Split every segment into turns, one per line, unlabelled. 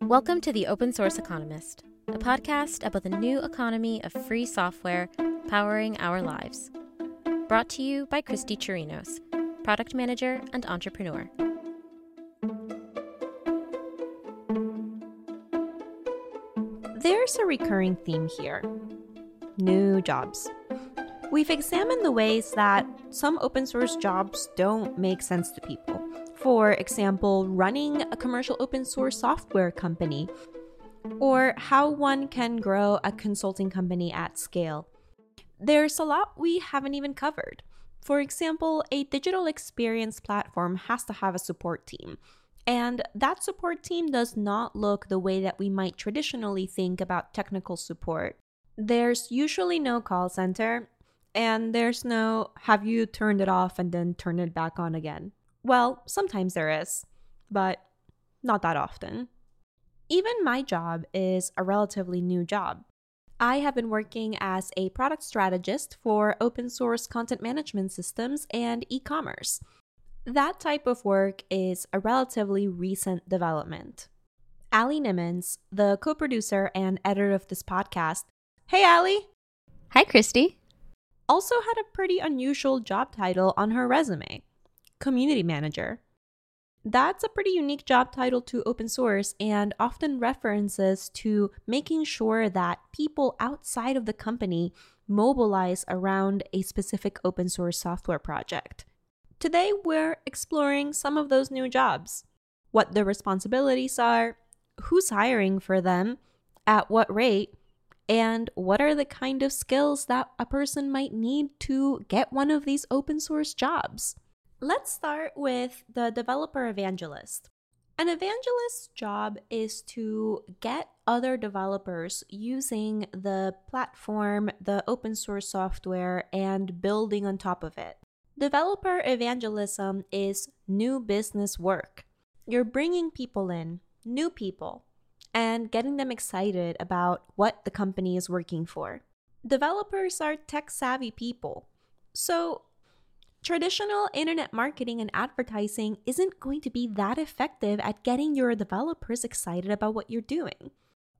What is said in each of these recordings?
Welcome to the Open Source Economist, a podcast about the new economy of free software powering our lives. Brought to you by Christie Chirinos, product manager and entrepreneur.
There's a recurring theme here new jobs. We've examined the ways that some open source jobs don't make sense to people. For example, running a commercial open source software company, or how one can grow a consulting company at scale. There's a lot we haven't even covered. For example, a digital experience platform has to have a support team. And that support team does not look the way that we might traditionally think about technical support. There's usually no call center, and there's no have you turned it off and then turn it back on again. Well, sometimes there is, but not that often. Even my job is a relatively new job. I have been working as a product strategist for open source content management systems and e commerce. That type of work is a relatively recent development. Allie Nimmons, the co producer and editor of this podcast, hey Allie,
Hi, Christie.
also had a pretty unusual job title on her resume community manager. That's a pretty unique job title to open source and often references to making sure that people outside of the company mobilize around a specific open source software project. Today, we're exploring some of those new jobs, what the responsibilities are, who's hiring for them, at what rate, and what are the kind of skills that a person might need to get one of these open source jobs. Let's start with the developer evangelist. An evangelist's job is to get other developers using the platform, the open source software, and building on top of it. Developer evangelism is new business work. You're bringing people in, new people, and getting them excited about what the company is working for. Developers are tech savvy people. So, traditional internet marketing and advertising isn't going to be that effective at getting your developers excited about what you're doing.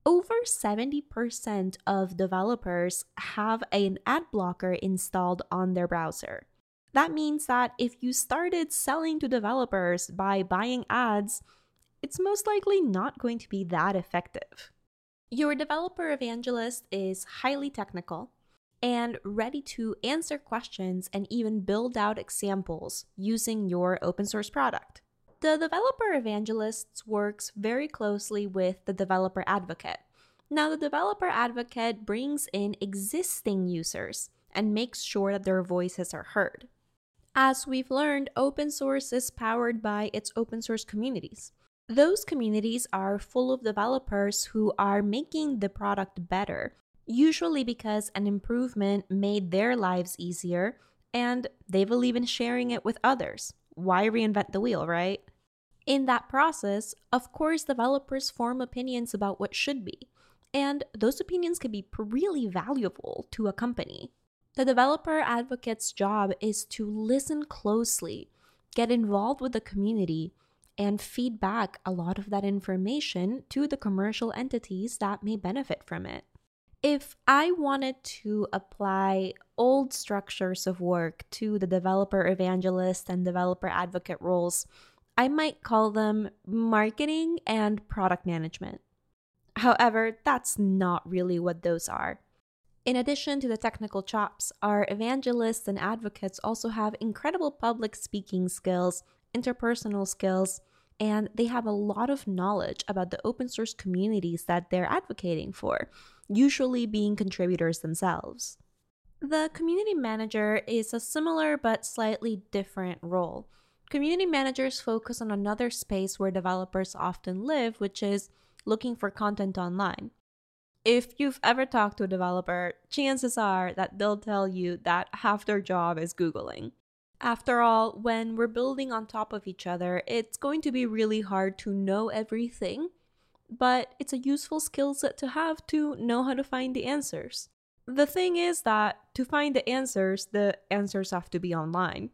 Over 70% of developers have an ad blocker installed on their browser. That means that if you started selling to developers by buying ads, it's most likely not going to be that effective. Your developer evangelist is highly technical and ready to answer questions and even build out examples using your open source product. The developer evangelist works very closely with the developer advocate. Now, the developer advocate brings in existing users and makes sure that their voices are heard. As we've learned, open source is powered by its open source communities. Those communities are full of developers who are making the product better, usually because an improvement made their lives easier and they believe in sharing it with others. Why reinvent the wheel, right? In that process, of course, developers form opinions about what should be, and those opinions can be really valuable to a company. The developer advocate's job is to listen closely, get involved with the community, and feed back a lot of that information to the commercial entities that may benefit from it. If I wanted to apply old structures of work to the developer evangelist and developer advocate roles, I might call them marketing and product management. However, that's not really what those are. In addition to the technical chops, our evangelists and advocates also have incredible public speaking skills, interpersonal skills, and they have a lot of knowledge about the open source communities that they're advocating for, usually being contributors themselves. The community manager is a similar but slightly different role. Community managers focus on another space where developers often live, which is looking for content online. If you've ever talked to a developer, chances are that they'll tell you that half their job is Googling. After all, when we're building on top of each other, it's going to be really hard to know everything, but it's a useful skill set to have to know how to find the answers. The thing is that to find the answers, the answers have to be online.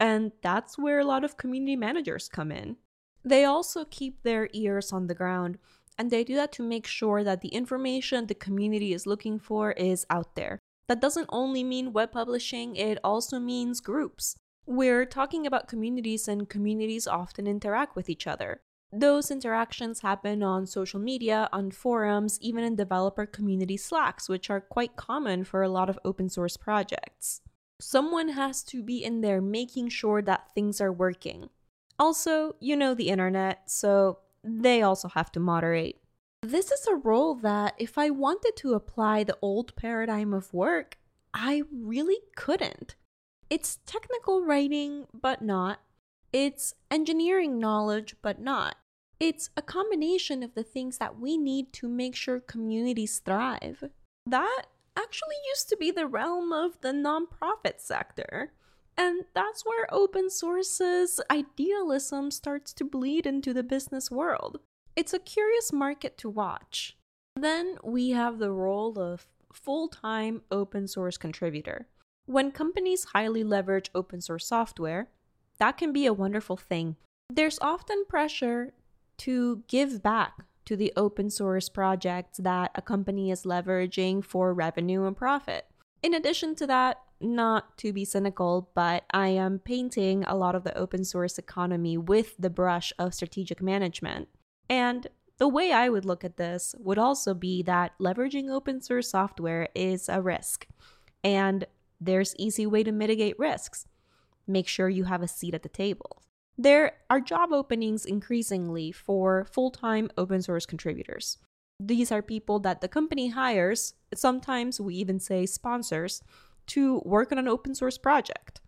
And that's where a lot of community managers come in. They also keep their ears on the ground, and they do that to make sure that the information the community is looking for is out there. That doesn't only mean web publishing, it also means groups. We're talking about communities, and communities often interact with each other. Those interactions happen on social media, on forums, even in developer community Slacks, which are quite common for a lot of open source projects. Someone has to be in there making sure that things are working. Also, you know the internet, so they also have to moderate. This is a role that, if I wanted to apply the old paradigm of work, I really couldn't. It's technical writing, but not. It's engineering knowledge, but not. It's a combination of the things that we need to make sure communities thrive. That actually used to be the realm of the nonprofit sector. And that's where open source's idealism starts to bleed into the business world. It's a curious market to watch. Then we have the role of full time open source contributor. When companies highly leverage open source software, that can be a wonderful thing. There's often pressure to give back to the open source projects that a company is leveraging for revenue and profit. In addition to that, not to be cynical, but I am painting a lot of the open source economy with the brush of strategic management. And the way I would look at this would also be that leveraging open source software is a risk. And there's easy way to mitigate risks. Make sure you have a seat at the table. There are job openings increasingly for full time open source contributors. These are people that the company hires, sometimes we even say sponsors, to work on an open source project.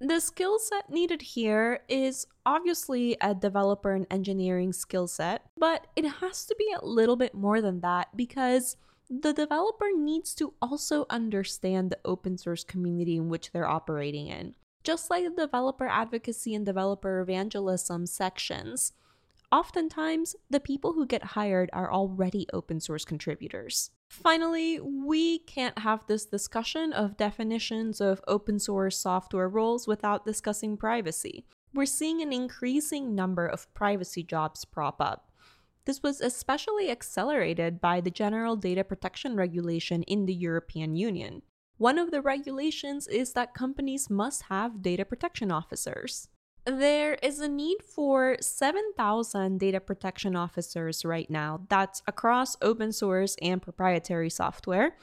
The skill set needed here is obviously a developer and engineering skill set, but it has to be a little bit more than that because the developer needs to also understand the open source community in which they're operating in. Just like the developer advocacy and developer evangelism sections, oftentimes the people who get hired are already open source contributors. Finally, we can't have this discussion of definitions of open source software roles without discussing privacy. We're seeing an increasing number of privacy jobs prop up. This was especially accelerated by the General Data Protection Regulation in the European Union. One of the regulations is that companies must have data protection officers. There is a need for 7,000 data protection officers right now. That's across open source and proprietary software.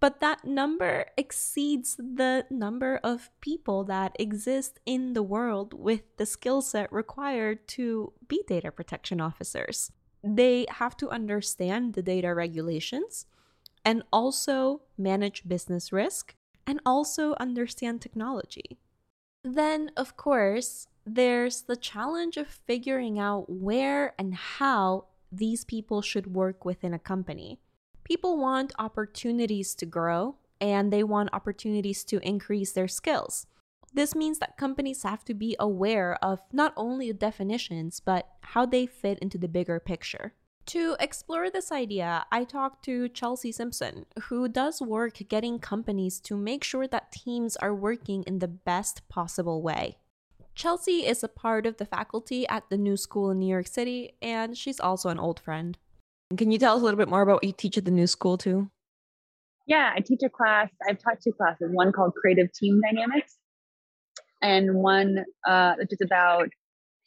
But that number exceeds the number of people that exist in the world with the skill set required to be data protection officers. They have to understand the data regulations and also manage business risk and also understand technology. Then, of course, there's the challenge of figuring out where and how these people should work within a company. People want opportunities to grow and they want opportunities to increase their skills. This means that companies have to be aware of not only the definitions, but how they fit into the bigger picture. To explore this idea, I talked to Chelsea Simpson, who does work getting companies to make sure that teams are working in the best possible way. Chelsea is a part of the faculty at the New School in New York City, and she's also an old friend.
Can you tell us a little bit more about what you teach at the New School, too?
Yeah, I teach a class. I've taught two classes one called Creative Team Dynamics, and one uh, which is about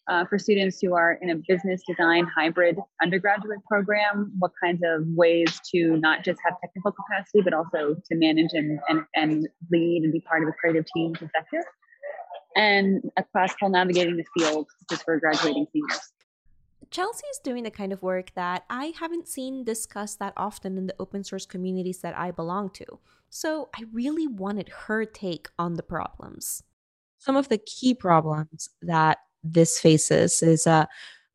uh, for students who are in a business design hybrid undergraduate program, what kinds of ways to not just have technical capacity, but also to manage and, and, and lead and be part of a creative team is effective. And a class called Navigating the Field, which is for graduating seniors.
Chelsea is doing the kind of work that I haven't seen discussed that often in the open source communities that I belong to. So I really wanted her take on the problems.
Some of the key problems that this faces is uh,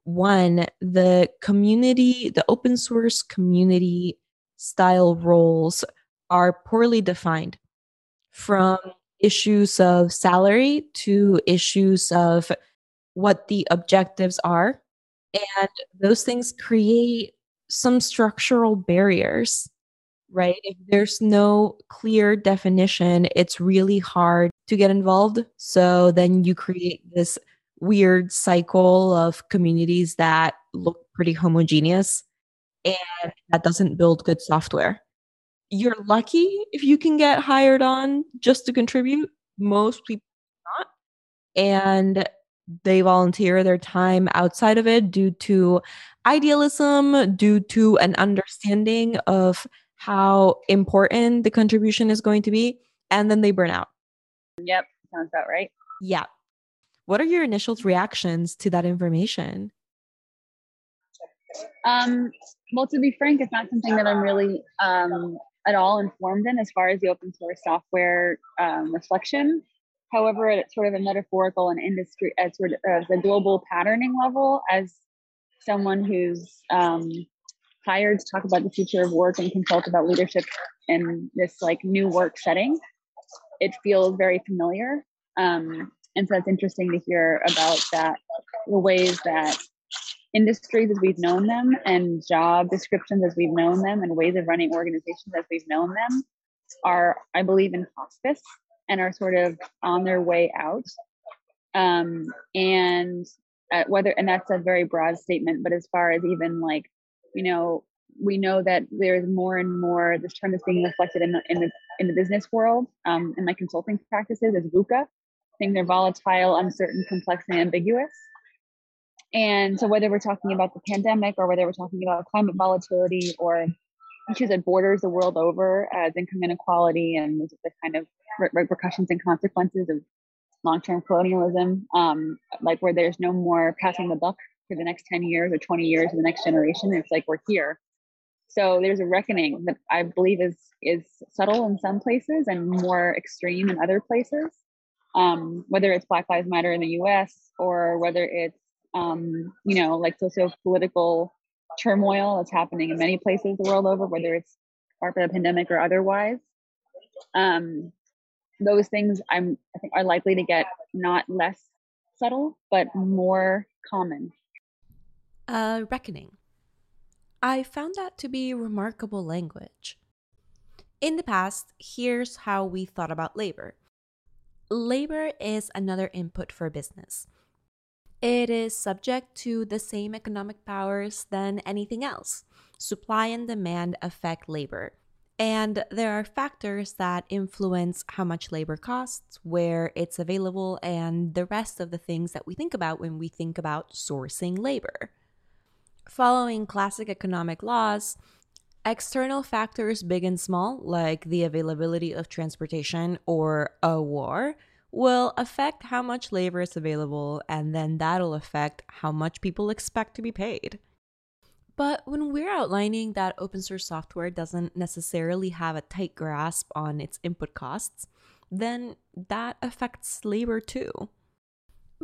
one, the community, the open source community style roles are poorly defined from issues of salary to issues of what the objectives are. And those things create some structural barriers, right? If there's no clear definition, it's really hard to get involved. So then you create this weird cycle of communities that look pretty homogeneous and that doesn't build good software. You're lucky if you can get hired on just to contribute. Most people not. And they volunteer their time outside of it due to idealism, due to an understanding of how important the contribution is going to be, and then they burn out.
Yep, sounds about right.
Yeah. What are your initial reactions to that information?
Um, well, to be frank, it's not something that I'm really um, at all informed in as far as the open source software um, reflection. However, at sort of a metaphorical and industry, at sort of a global patterning level, as someone who's um, hired to talk about the future of work and consult about leadership in this like new work setting, it feels very familiar. Um, and so it's interesting to hear about that, the ways that industries as we've known them and job descriptions as we've known them and ways of running organizations as we've known them are, I believe, in hospice and are sort of on their way out. Um, and uh, whether, and that's a very broad statement, but as far as even like, you know, we know that there's more and more this term is being reflected in the in the in the business world. Um, in my consulting practices is VUCA. Are volatile, uncertain, complex, and ambiguous. And so, whether we're talking about the pandemic or whether we're talking about climate volatility or issues that borders the world over as income inequality and the kind of repercussions and consequences of long-term colonialism, um, like where there's no more passing the buck for the next 10 years or 20 years to the next generation. It's like we're here. So there's a reckoning that I believe is is subtle in some places and more extreme in other places. Um, whether it's Black Lives Matter in the U.S. or whether it's um, you know like socio-political turmoil that's happening in many places the world over, whether it's part of the pandemic or otherwise. Um, those things I'm I think are likely to get not less subtle but more common.
Uh, reckoning. I found that to be remarkable language. In the past, here's how we thought about labor. Labor is another input for business. It is subject to the same economic powers than anything else. Supply and demand affect labor. And there are factors that influence how much labor costs, where it's available, and the rest of the things that we think about when we think about sourcing labor. Following classic economic laws, external factors, big and small, like the availability of transportation or a war, will affect how much labor is available, and then that'll affect how much people expect to be paid. But when we're outlining that open source software doesn't necessarily have a tight grasp on its input costs, then that affects labor too.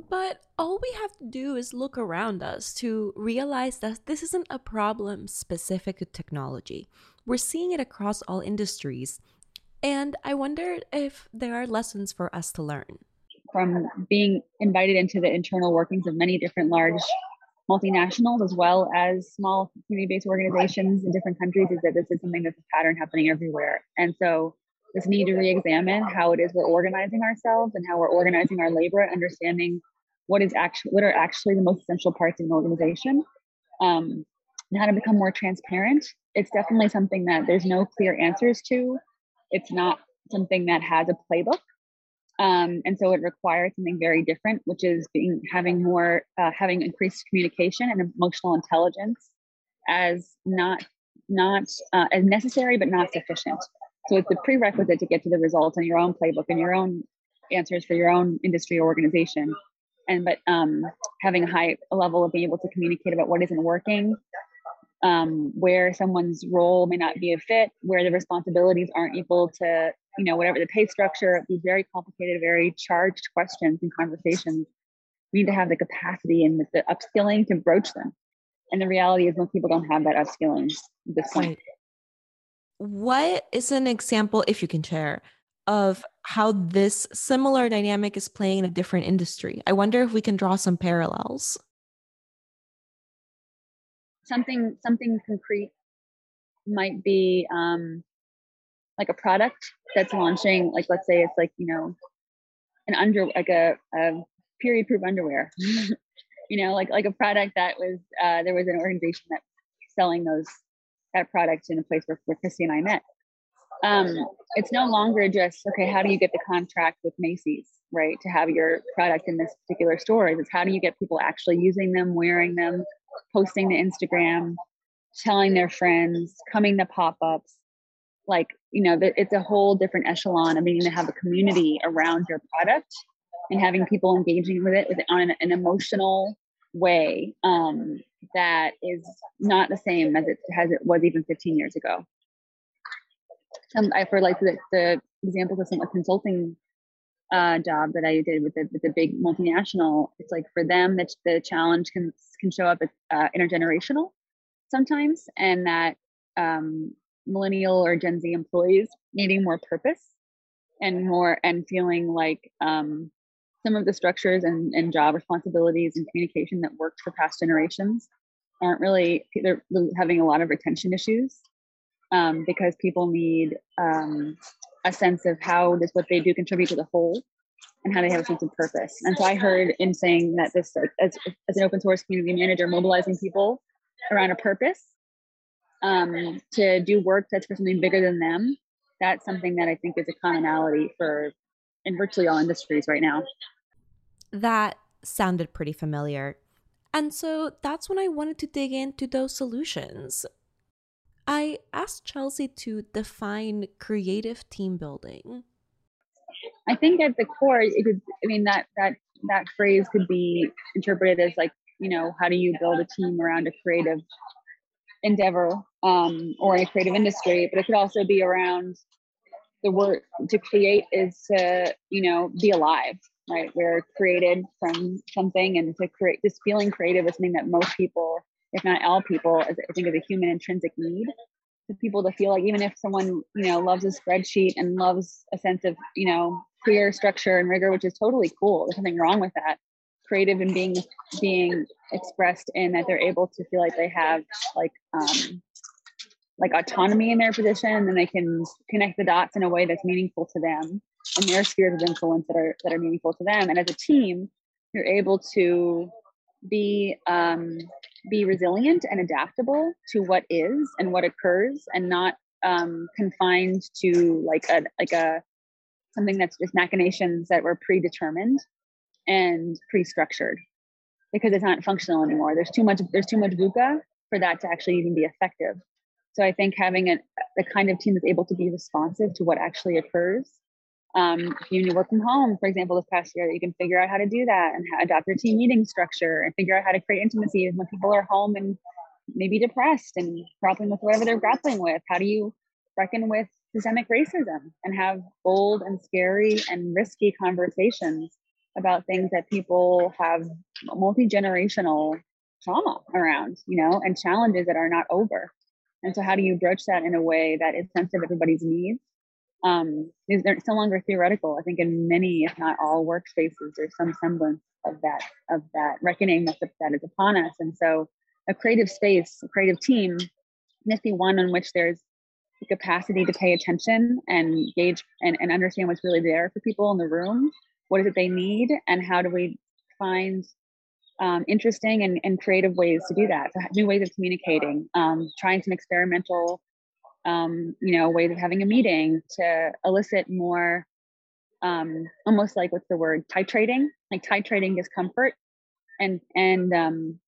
But all we have to do is look around us to realize that this isn't a problem specific to technology. We're seeing it across all industries, and I wonder if there are lessons for us to learn.
From being invited into the internal workings of many different large multinationals as well as small community based organizations in different countries is that this is something that's a pattern happening everywhere. And so, this need to re examine how it is we're organizing ourselves and how we're organizing our labor, understanding what is actually what are actually the most essential parts of an organization um, and how to become more transparent it's definitely something that there's no clear answers to it's not something that has a playbook. Um, and so it requires something very different, which is being having more uh, having increased communication and emotional intelligence as not not uh, as necessary but not sufficient. So it's a prerequisite to get to the results in your own playbook and your own answers for your own industry or organization. And but um, having a high level of being able to communicate about what isn't working, um, where someone's role may not be a fit, where the responsibilities aren't equal to, you know, whatever the pay structure, these very complicated, very charged questions and conversations. We need to have the capacity and the upskilling to broach them. And the reality is most people don't have that upskilling at this point.
What is an example, if you can share, of how this similar dynamic is playing in a different industry? I wonder if we can draw some parallels
something something concrete might be um, like a product that's launching like let's say it's like you know an under like a, a period proof underwear. you know, like like a product that was uh, there was an organization that selling those that product in a place where, where Christie and I met. Um, it's no longer just okay. How do you get the contract with Macy's, right, to have your product in this particular store? It's how do you get people actually using them, wearing them, posting to Instagram, telling their friends, coming to pop ups. Like you know, it's a whole different echelon of needing to have a community around your product and having people engaging with it on an emotional way um, that is not the same as it as it was even 15 years ago. Some I for like the, the examples of some consulting uh, job that I did with the with the big multinational. It's like for them that the challenge can can show up as uh, intergenerational sometimes, and that um, millennial or Gen Z employees needing more purpose and more and feeling like um, some of the structures and, and job responsibilities and communication that worked for past generations aren't really they're having a lot of retention issues um, because people need um, a sense of how does what they do contribute to the whole and how they have a sense of purpose. And so i heard in saying that this as, as an open source community manager mobilizing people around a purpose um, to do work that's for something bigger than them that's something that i think is a commonality for in virtually all industries right now
that sounded pretty familiar. And so that's when I wanted to dig into those solutions. I asked Chelsea to define creative team building.
I think at the core, it could, I mean, that, that, that phrase could be interpreted as like, you know, how do you build a team around a creative endeavor um, or a creative industry? But it could also be around the work to create is to, you know, be alive right? We're created from something, and to create this feeling creative is something that most people, if not all people, I think is a human intrinsic need. For people to feel like even if someone you know loves a spreadsheet and loves a sense of you know clear structure and rigor, which is totally cool. There's nothing wrong with that. Creative and being being expressed in that they're able to feel like they have like um, like autonomy in their position and they can connect the dots in a way that's meaningful to them and their spheres of influence that are that are meaningful to them. And as a team you're able to be um, be resilient and adaptable to what is and what occurs and not um, confined to like a like a something that's just machinations that were predetermined and pre-structured because it's not functional anymore. There's too much there's too much VUCA for that to actually even be effective. So i think having a, the kind of team that's able to be responsive to what actually occurs um, if you need to work from home, for example, this past year, you can figure out how to do that and adopt your team meeting structure and figure out how to create intimacy when people are home and maybe depressed and grappling with whatever they're grappling with. How do you reckon with systemic racism and have bold and scary and risky conversations about things that people have multi generational trauma around, you know, and challenges that are not over. And so, how do you broach that in a way that is sensitive to everybody's needs um, they're no longer theoretical. I think in many, if not all, workspaces, there's some semblance of that of that reckoning that that is upon us. And so, a creative space, a creative team, must be one in which there's the capacity to pay attention and gauge and, and understand what's really there for people in the room. What is it they need, and how do we find um, interesting and, and creative ways to do that? So new ways of communicating, um, trying some experimental um, you know, ways of having a meeting to elicit more, um, almost like what's the word, titrating, like titrating discomfort, and and um,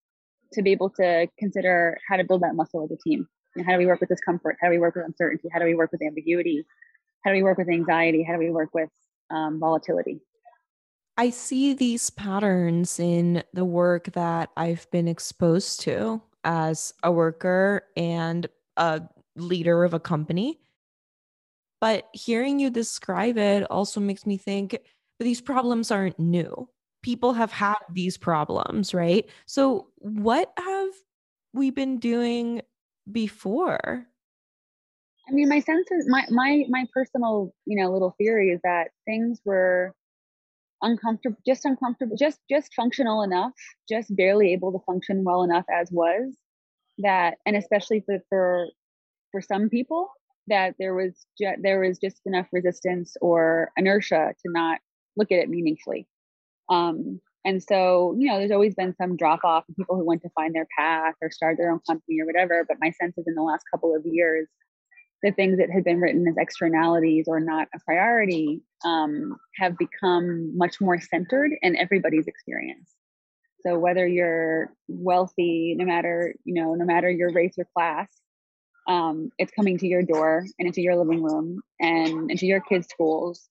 to be able to consider how to build that muscle as a team. How do we work with discomfort? How do we work with uncertainty? How do we work with ambiguity? How do we work with anxiety? How do we work with um, volatility?
I see these patterns in the work that I've been exposed to as a worker and a leader of a company. But hearing you describe it also makes me think these problems aren't new. People have had these problems, right? So, what have we been doing before?
I mean, my sense is my my my personal, you know, little theory is that things were uncomfortable, just uncomfortable, just just functional enough, just barely able to function well enough as was that, and especially for for for some people that there was ju- there was just enough resistance or inertia to not look at it meaningfully. Um, And so, you know, there's always been some drop off of people who went to find their path or start their own company or whatever. But my sense is in the last couple of years, the things that had been written as externalities or not a priority um, have become much more centered in everybody's experience. So whether you're wealthy, no matter you know, no matter your race or class, um, it's coming to your door and into your living room and into your kids' schools,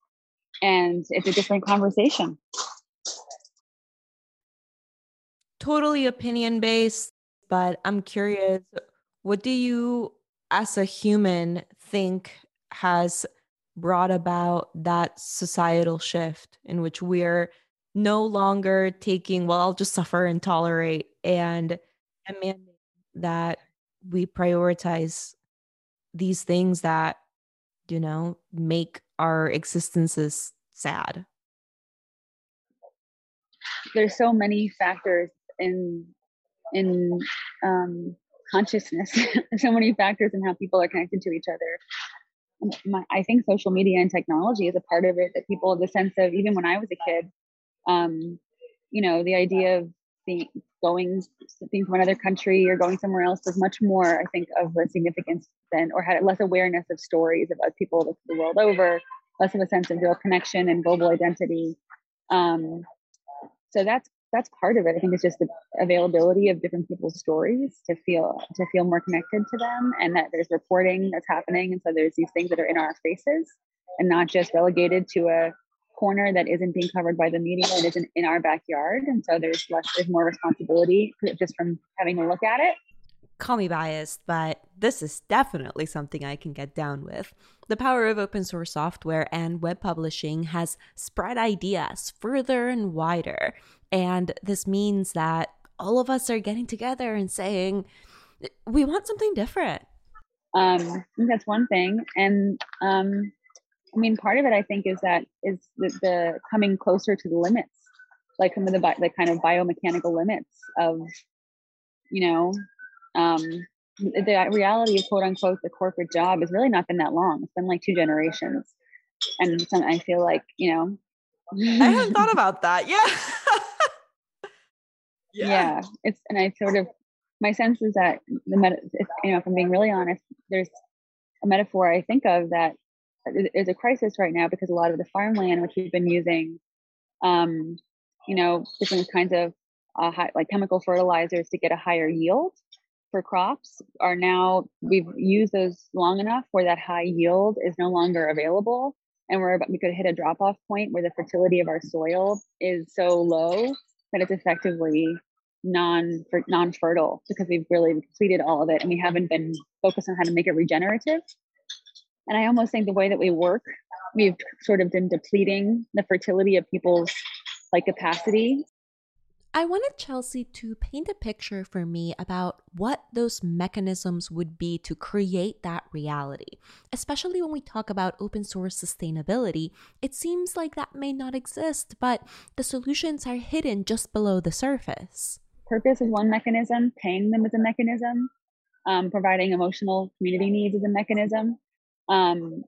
and it's a different conversation.
Totally opinion based, but I'm curious, what do you, as a human, think has brought about that societal shift in which we're no longer taking, well, I'll just suffer and tolerate and demanding that we prioritize these things that, you know, make our existences sad.
There's so many factors in in um, consciousness. so many factors in how people are connected to each other. My, I think social media and technology is a part of it. That people, the sense of even when I was a kid, um, you know, the idea of being going being from another country or going somewhere else was much more, I think, of a significance than or had less awareness of stories about people the world over, less of a sense of real connection and global identity. Um, so that's that's part of it. I think it's just the availability of different people's stories to feel to feel more connected to them, and that there's reporting that's happening, and so there's these things that are in our faces, and not just relegated to a corner that isn't being covered by the media and isn't in our backyard. And so there's less, there's more responsibility just from having a look at it.
Call me biased, but this is definitely something I can get down with. The power of open source software and web publishing has spread ideas further and wider. And this means that all of us are getting together and saying, we want something different.
Um, I think that's one thing. And um, I mean, part of it I think is that is the, the coming closer to the limits, like some of the the kind of biomechanical limits of, you know, um, the reality of quote unquote the corporate job has really not been that long. It's been like two generations, and some, I feel like you know.
I hadn't thought about that. Yeah.
yeah. yeah. It's and I sort of my sense is that the meta, if, you know, if I'm being really honest, there's a metaphor I think of that is a crisis right now because a lot of the farmland which we've been using um, you know different kinds of uh, high, like chemical fertilizers to get a higher yield for crops are now we've used those long enough where that high yield is no longer available and we're about, we could hit a drop off point where the fertility of our soil is so low that it's effectively non non fertile because we've really depleted all of it and we haven't been focused on how to make it regenerative and I almost think the way that we work, we've sort of been depleting the fertility of people's like capacity.
I wanted Chelsea to paint a picture for me about what those mechanisms would be to create that reality. Especially when we talk about open source sustainability, it seems like that may not exist, but the solutions are hidden just below the surface.
Purpose is one mechanism, paying them is a mechanism, um, providing emotional community needs is a mechanism um,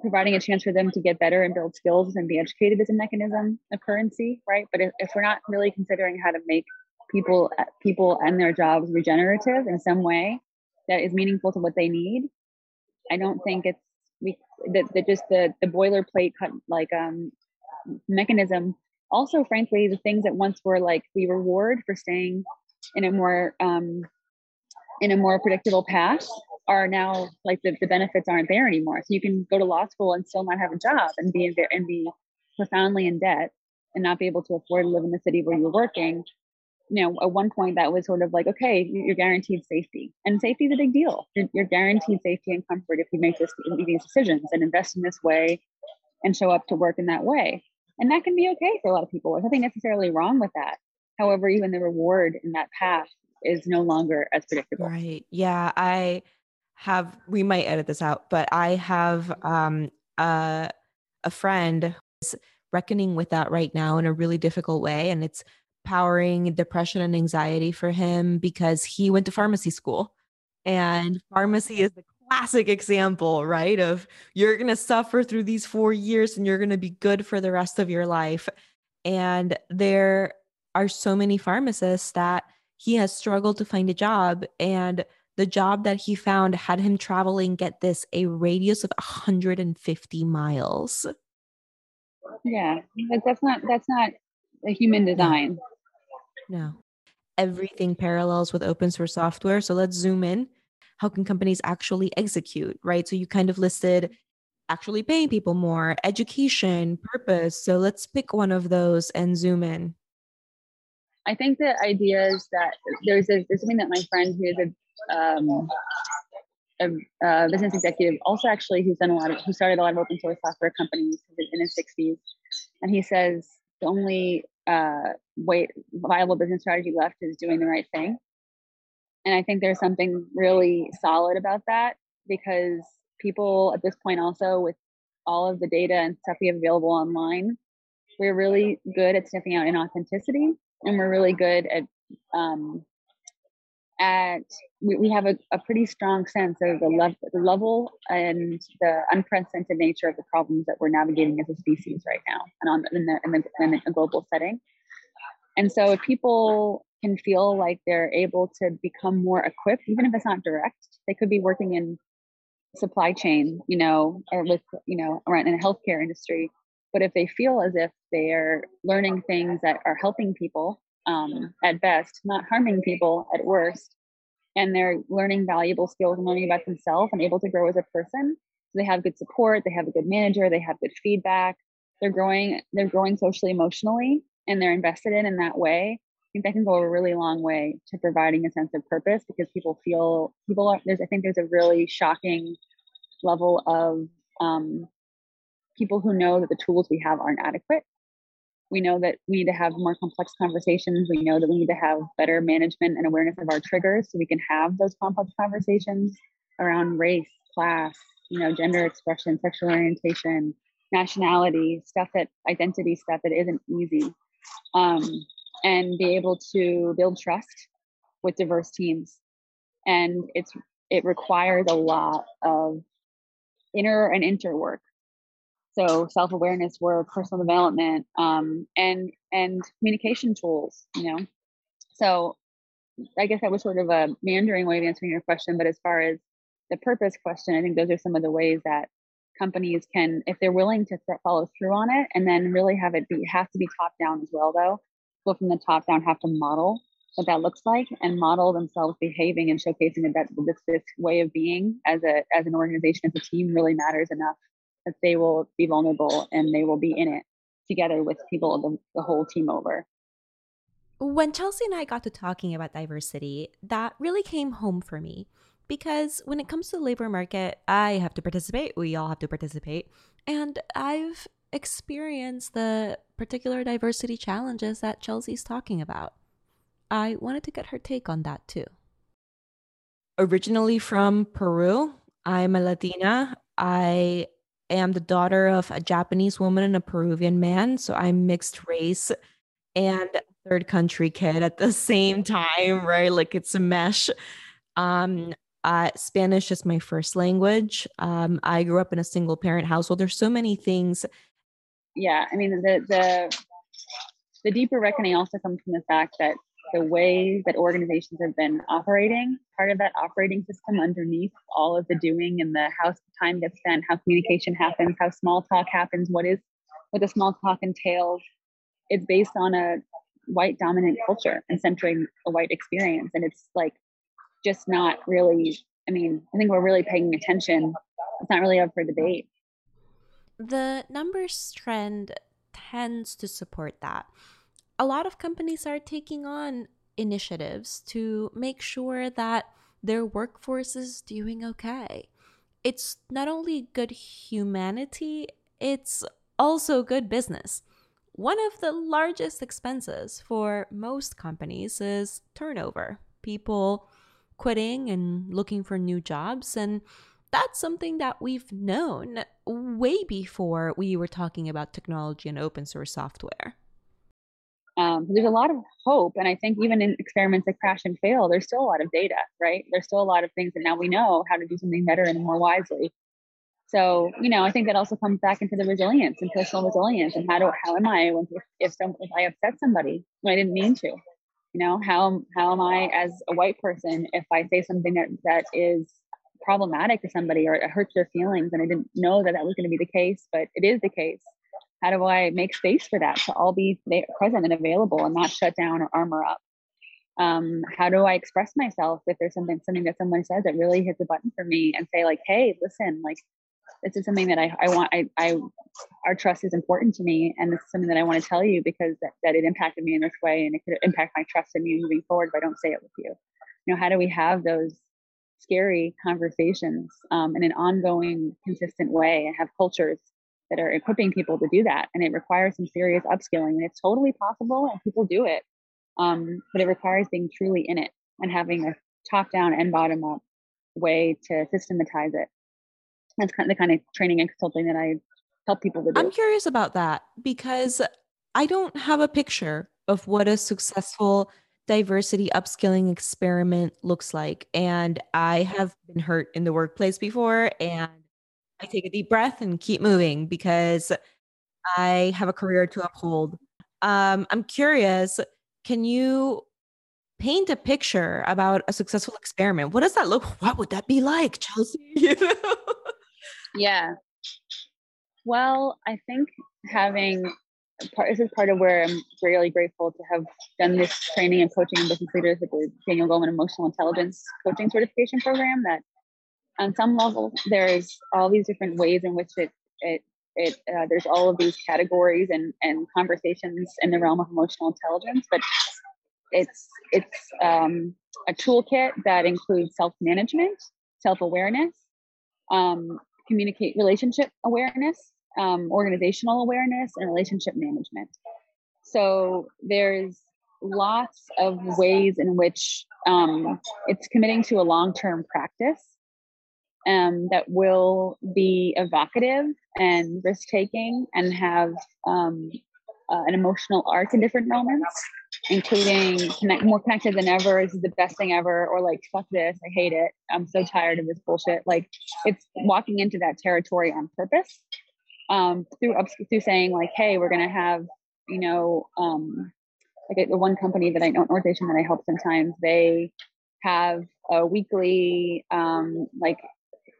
providing a chance for them to get better and build skills and be educated is a mechanism of currency, right? But if, if we're not really considering how to make people people and their jobs regenerative in some way that is meaningful to what they need, I don't think it's we that, that just the the boilerplate cut like um mechanism. Also, frankly, the things that once were like the reward for staying in a more um in a more predictable path are now like the, the benefits aren't there anymore. So you can go to law school and still not have a job and be in there and be profoundly in debt and not be able to afford to live in the city where you're working. You know, at one point that was sort of like, okay, you're guaranteed safety, and safety is a big deal. You're, you're guaranteed safety and comfort if you make this these decisions and invest in this way, and show up to work in that way. And that can be okay for a lot of people. There's nothing necessarily wrong with that. However, even the reward in that path is no longer as predictable.
Right. Yeah. I have we might edit this out, but I have um a friend who's reckoning with that right now in a really difficult way and it's powering depression and anxiety for him because he went to pharmacy school and pharmacy is the classic example right of you're going to suffer through these 4 years and you're going to be good for the rest of your life And there are so many pharmacists that he has struggled to find a job. And the job that he found had him traveling, get this, a radius of 150 miles.
Yeah, that's not that's not a human design.
No. Everything parallels with open source software. So let's zoom in. How can companies actually execute, right? So you kind of listed actually paying people more, education, purpose. So let's pick one of those and zoom in.
I think the idea is that there's a, there's something that my friend who is a, um, a, a, business executive, also actually who's done a lot of, who started a lot of open source software companies in his 60s, and he says the only uh, way viable business strategy left is doing the right thing. And I think there's something really solid about that because people at this point also with all of the data and stuff we have available online, we're really good at sniffing out in authenticity and we're really good at um, at we, we have a, a pretty strong sense of the, level, the level and the unprecedented nature of the problems that we're navigating as a species right now and on in the, in the, in the global setting. And so if people can feel like they're able to become more equipped even if it's not direct they could be working in supply chain you know or with you know around in the healthcare industry. But if they feel as if they're learning things that are helping people um, at best, not harming people at worst, and they're learning valuable skills and learning about themselves and able to grow as a person, so they have good support, they have a good manager, they have good feedback, they're growing, they're growing socially, emotionally, and they're invested in in that way. I think that can go a really long way to providing a sense of purpose because people feel people are there's I think there's a really shocking level of um, people who know that the tools we have aren't adequate. We know that we need to have more complex conversations. We know that we need to have better management and awareness of our triggers so we can have those complex conversations around race, class, you know, gender expression, sexual orientation, nationality, stuff that identity stuff that isn't easy. Um, and be able to build trust with diverse teams. And it's it requires a lot of inner and inter work so self-awareness work personal development um, and and communication tools you know? So i guess that was sort of a meandering way of answering your question but as far as the purpose question i think those are some of the ways that companies can if they're willing to follow through on it and then really have it be has to be top down as well though. People from the top down have to model what that looks like and model themselves behaving and showcasing that this this way of being as a as an organization as a team really matters enough that they will be vulnerable and they will be in it together with people the, the whole team over.
When chelsea and i got to talking about diversity that really came home for me because when it comes to the labor market i have to participate we all have to participate and i've experienced the particular diversity challenges that chelsea's talking about. I wanted to get her take on that too.
Originally from peru i'm a latina. I am the daughter of a Japanese woman and a Peruvian man. So I'm mixed race and third country kid at the same time, right? Like it's a mesh. Um, uh, Spanish is my first language. Um, I grew up in a single parent household. There's so many things.
Yeah, I mean the the the deeper reckoning also comes from the fact that the way that organizations have been operating, part of that operating system underneath all of the doing and the how time gets spent, how communication happens, how small talk happens, what is what the small talk entails. It's based on a white dominant culture and centering a white experience. And it's like just not really, I mean, I think we're really paying attention. It's not really up for debate.
The numbers trend tends to support that a lot of companies are taking on initiatives to make sure that their workforce is doing okay. It's not only good humanity, it's also good business. One of the largest expenses for most companies is turnover, people quitting and looking for new jobs. And that's something that we've known way before we were talking about technology and open source software.
Um, there's a lot of hope, and I think even in experiments that crash and fail, there's still a lot of data, right? There's still a lot of things that now we know how to do something better and more wisely. So, you know, I think that also comes back into the resilience and personal resilience and how do how am I when if if, some, if I upset somebody when I didn't mean to, you know, how how am I as a white person if I say something that that is problematic to somebody or it hurts their feelings and I didn't know that that was going to be the case, but it is the case. How do I make space for that to all be present and available and not shut down or armor up? Um, how do I express myself if there's something something that someone says that really hits a button for me and say like, hey, listen, like this is something that I, I want I, I our trust is important to me and this is something that I want to tell you because that, that it impacted me in this way and it could impact my trust in you moving forward if I don't say it with you. You know, how do we have those scary conversations um, in an ongoing, consistent way and have cultures that are equipping people to do that? And it requires some serious upskilling and it's totally possible and people do it. Um, but it requires being truly in it and having a top down and bottom up way to systematize it that's kind of the kind of training and consulting that I help people to do.
I'm curious about that because I don't have a picture of what a successful diversity upskilling experiment looks like. And I have been hurt in the workplace before, and I take a deep breath and keep moving because I have a career to uphold. Um, I'm curious, can you paint a picture about a successful experiment? What does that look? What would that be like, Chelsea?
Yeah. Well, I think having part this is part of where I'm really grateful to have done this training and coaching in business leaders the Daniel Goleman Emotional Intelligence Coaching Certification Program. That on some level there's all these different ways in which it it it uh, there's all of these categories and and conversations in the realm of emotional intelligence, but it's it's um, a toolkit that includes self management, self awareness, um, communicate relationship awareness, um, organizational awareness, and relationship management. So there's lots of ways in which um, it's committing to a long-term practice um, that will be evocative and risk-taking and have um, uh, an emotional arc in different moments, including connect, more connected than ever. This is the best thing ever, or like fuck this, I hate it. I'm so tired of this bullshit. Like it's walking into that territory on purpose um, through through saying like, hey, we're gonna have you know um, like the one company that I know, organization that I help sometimes, they have a weekly um, like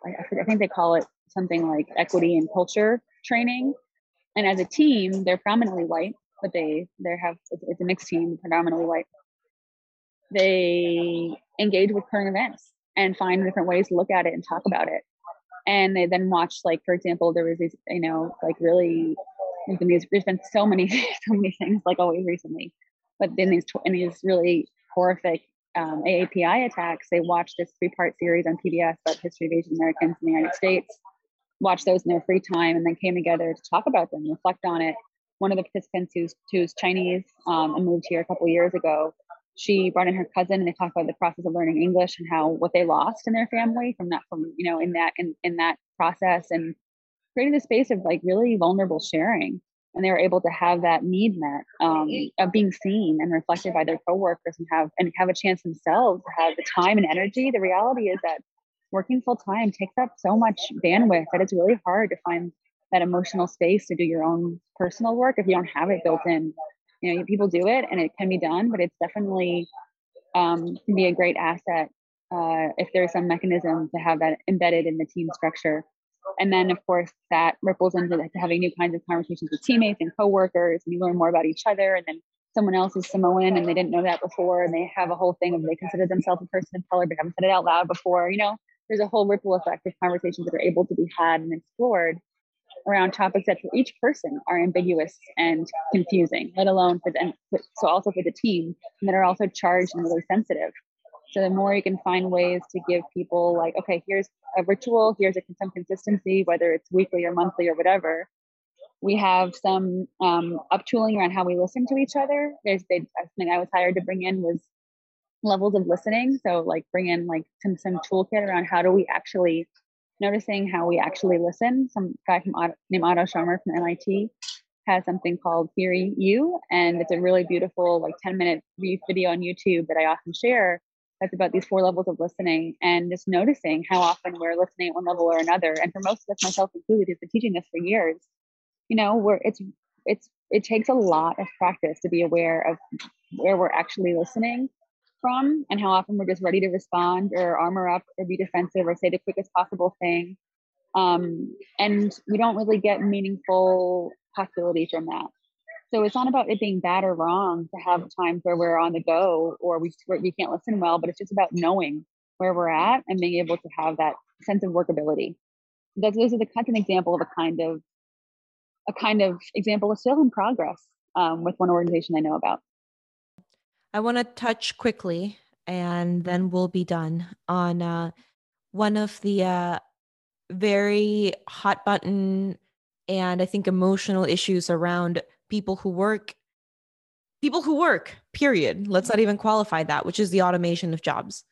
I, I think they call it something like equity and culture training and as a team, they're predominantly white, but they they have it's a mixed team, predominantly white. They engage with current events and find different ways to look at it and talk about it. And they then watch, like for example, there was these, you know, like really, there's been, these, there's been so many, so many things, like always recently. But then these in these really horrific um, AAPI attacks, they watched this three-part series on PBS about history of Asian Americans in the United States watch those in their free time and then came together to talk about them, reflect on it. One of the participants who's who's Chinese um, and moved here a couple years ago, she brought in her cousin and they talked about the process of learning English and how what they lost in their family from that from you know in that in, in that process and created a space of like really vulnerable sharing and they were able to have that need met um, of being seen and reflected by their coworkers and have and have a chance themselves to have the time and energy the reality is that working full time takes up so much bandwidth that it's really hard to find that emotional space to do your own personal work if you don't have it built in. You know, people do it and it can be done, but it's definitely um, can be a great asset uh, if there's some mechanism to have that embedded in the team structure. And then, of course, that ripples into having new kinds of conversations with teammates and coworkers, and you learn more about each other. And then someone else is Samoan and they didn't know that before, and they have a whole thing of they consider themselves a person of color but haven't said it out loud before. You know, there's a whole ripple effect of conversations that are able to be had and explored around topics that for each person are ambiguous and confusing, let alone for them, so also for the team, and that are also charged and really sensitive. So the more you can find ways to give people like, okay, here's a ritual, here's a, some consistency, whether it's weekly or monthly or whatever. We have some um, up tooling around how we listen to each other. There's they, something I was hired to bring in was levels of listening. So like bring in like some some toolkit around how do we actually noticing how we actually listen. Some guy from named Otto Scharmer from MIT has something called Theory U, and it's a really beautiful like 10 minute video on YouTube that I often share that's about these four levels of listening and just noticing how often we're listening at one level or another. And for most of us, myself included, who's been teaching this for years, you know, where it's it's it takes a lot of practice to be aware of where we're actually listening from and how often we're just ready to respond or armor up or be defensive or say the quickest possible thing. Um, and we don't really get meaningful possibility from that. So it's not about it being bad or wrong to have times where we're on the go or we we can't listen well, but it's just about knowing where we're at and being able to have that sense of workability. Those, those are the kind of an example of a kind of a kind of example of still in progress um, with one organization I know about.
I want to touch quickly, and then we'll be done on uh, one of the uh, very hot button and I think emotional issues around people who work people who work period. Let's not even qualify that which is the automation of jobs.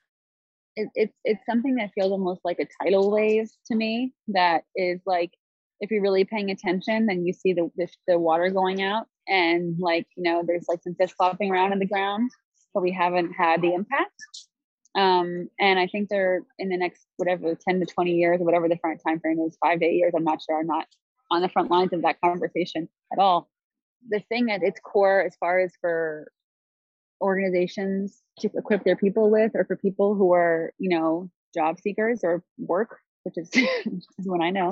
It, it's it's something that feels almost like a tidal wave to me that is like if you're really paying attention then you see the, the, the water going out and like you know there's like some fish flopping around in the ground but we haven't had the impact. Um, and i think they're in the next whatever 10 to 20 years or whatever the current time frame is five to eight years i'm not sure i'm not on the front lines of that conversation at all the thing at its core as far as for organizations to equip their people with or for people who are you know job seekers or work which is, is what i know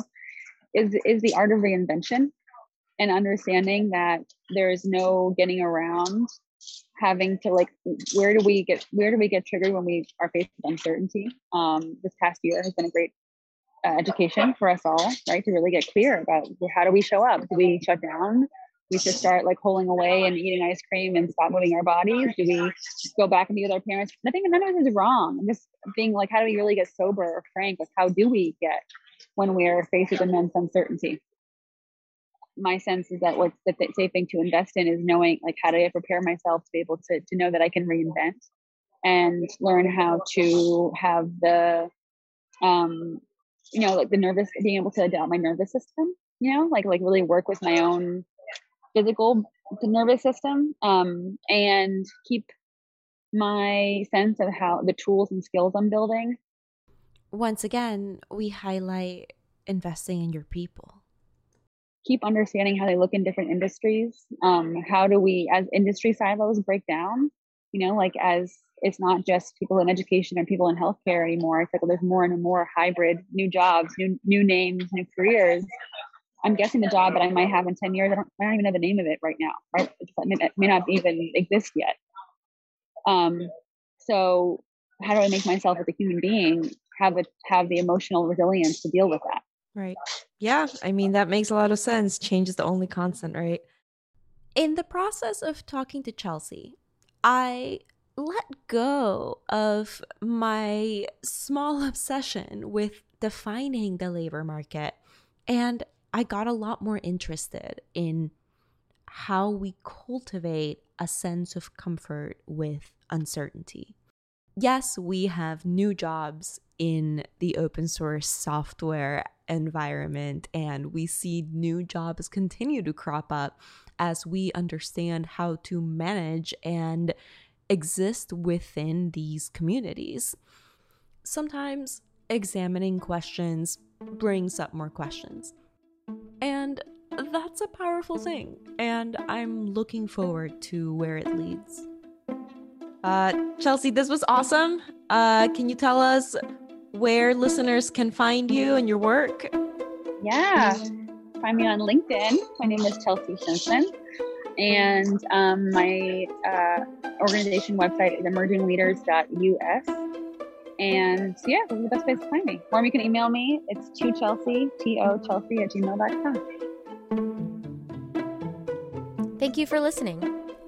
is is the art of reinvention and understanding that there is no getting around having to like where do we get where do we get triggered when we are faced with uncertainty? Um, this past year has been a great uh, education for us all right to really get clear about how do we show up? Do we shut down we should start like holding away and eating ice cream and stop moving our bodies? Do we go back and be with our parents? Nothing, none of this is wrong. I'm just being like, how do we really get sober or frank? Like, how do we get when we're faced with immense uncertainty? My sense is that what's the safe thing to invest in is knowing like how do I prepare myself to be able to to know that I can reinvent and learn how to have the um you know like the nervous being able to adapt my nervous system you know like like really work with my own physical the nervous system um, and keep my sense of how the tools and skills I'm building.
Once again, we highlight investing in your people.
Keep understanding how they look in different industries. Um, how do we, as industry silos, break down? You know, like as it's not just people in education or people in healthcare anymore. It's like there's more and more hybrid, new jobs, new new names, new careers I'm guessing the job that I might have in 10 years, I don't, I don't even know the name of it right now, right? It may not even exist yet. Um, so how do I make myself as a human being have it have the emotional resilience to deal with that?
Right. Yeah. I mean, that makes a lot of sense. Change is the only constant, right?
In the process of talking to Chelsea, I let go of my small obsession with defining the labor market and I got a lot more interested in how we cultivate a sense of comfort with uncertainty. Yes, we have new jobs in the open source software environment, and we see new jobs continue to crop up as we understand how to manage and exist within these communities. Sometimes examining questions brings up more questions. And that's a powerful thing. And I'm looking forward to where it leads.
Uh, Chelsea, this was awesome. Uh, can you tell us where listeners can find you and your work?
Yeah, find me on LinkedIn. My name is Chelsea Simpson. And um, my uh, organization website is emergingleaders.us. And yeah, this is the best place to find me. Or you can email me. It's to Chelsea, T O Chelsea at gmail.com.
Thank you for listening.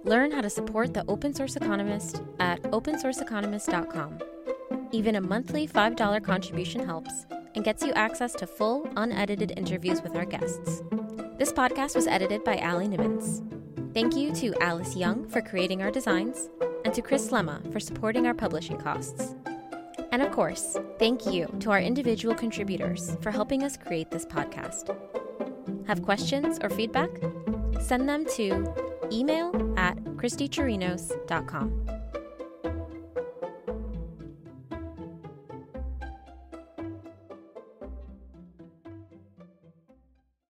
Learn how to support the Open Source Economist at opensourceeconomist.com. Even a monthly $5 contribution helps and gets you access to full, unedited interviews with our guests. This podcast was edited by Allie Nimmons. Thank you to Alice Young for creating our designs and to Chris Lemma for supporting our publishing costs. And of course, thank you to our individual contributors for helping us create this podcast. Have questions or feedback? Send them to email at christiechirinos.com.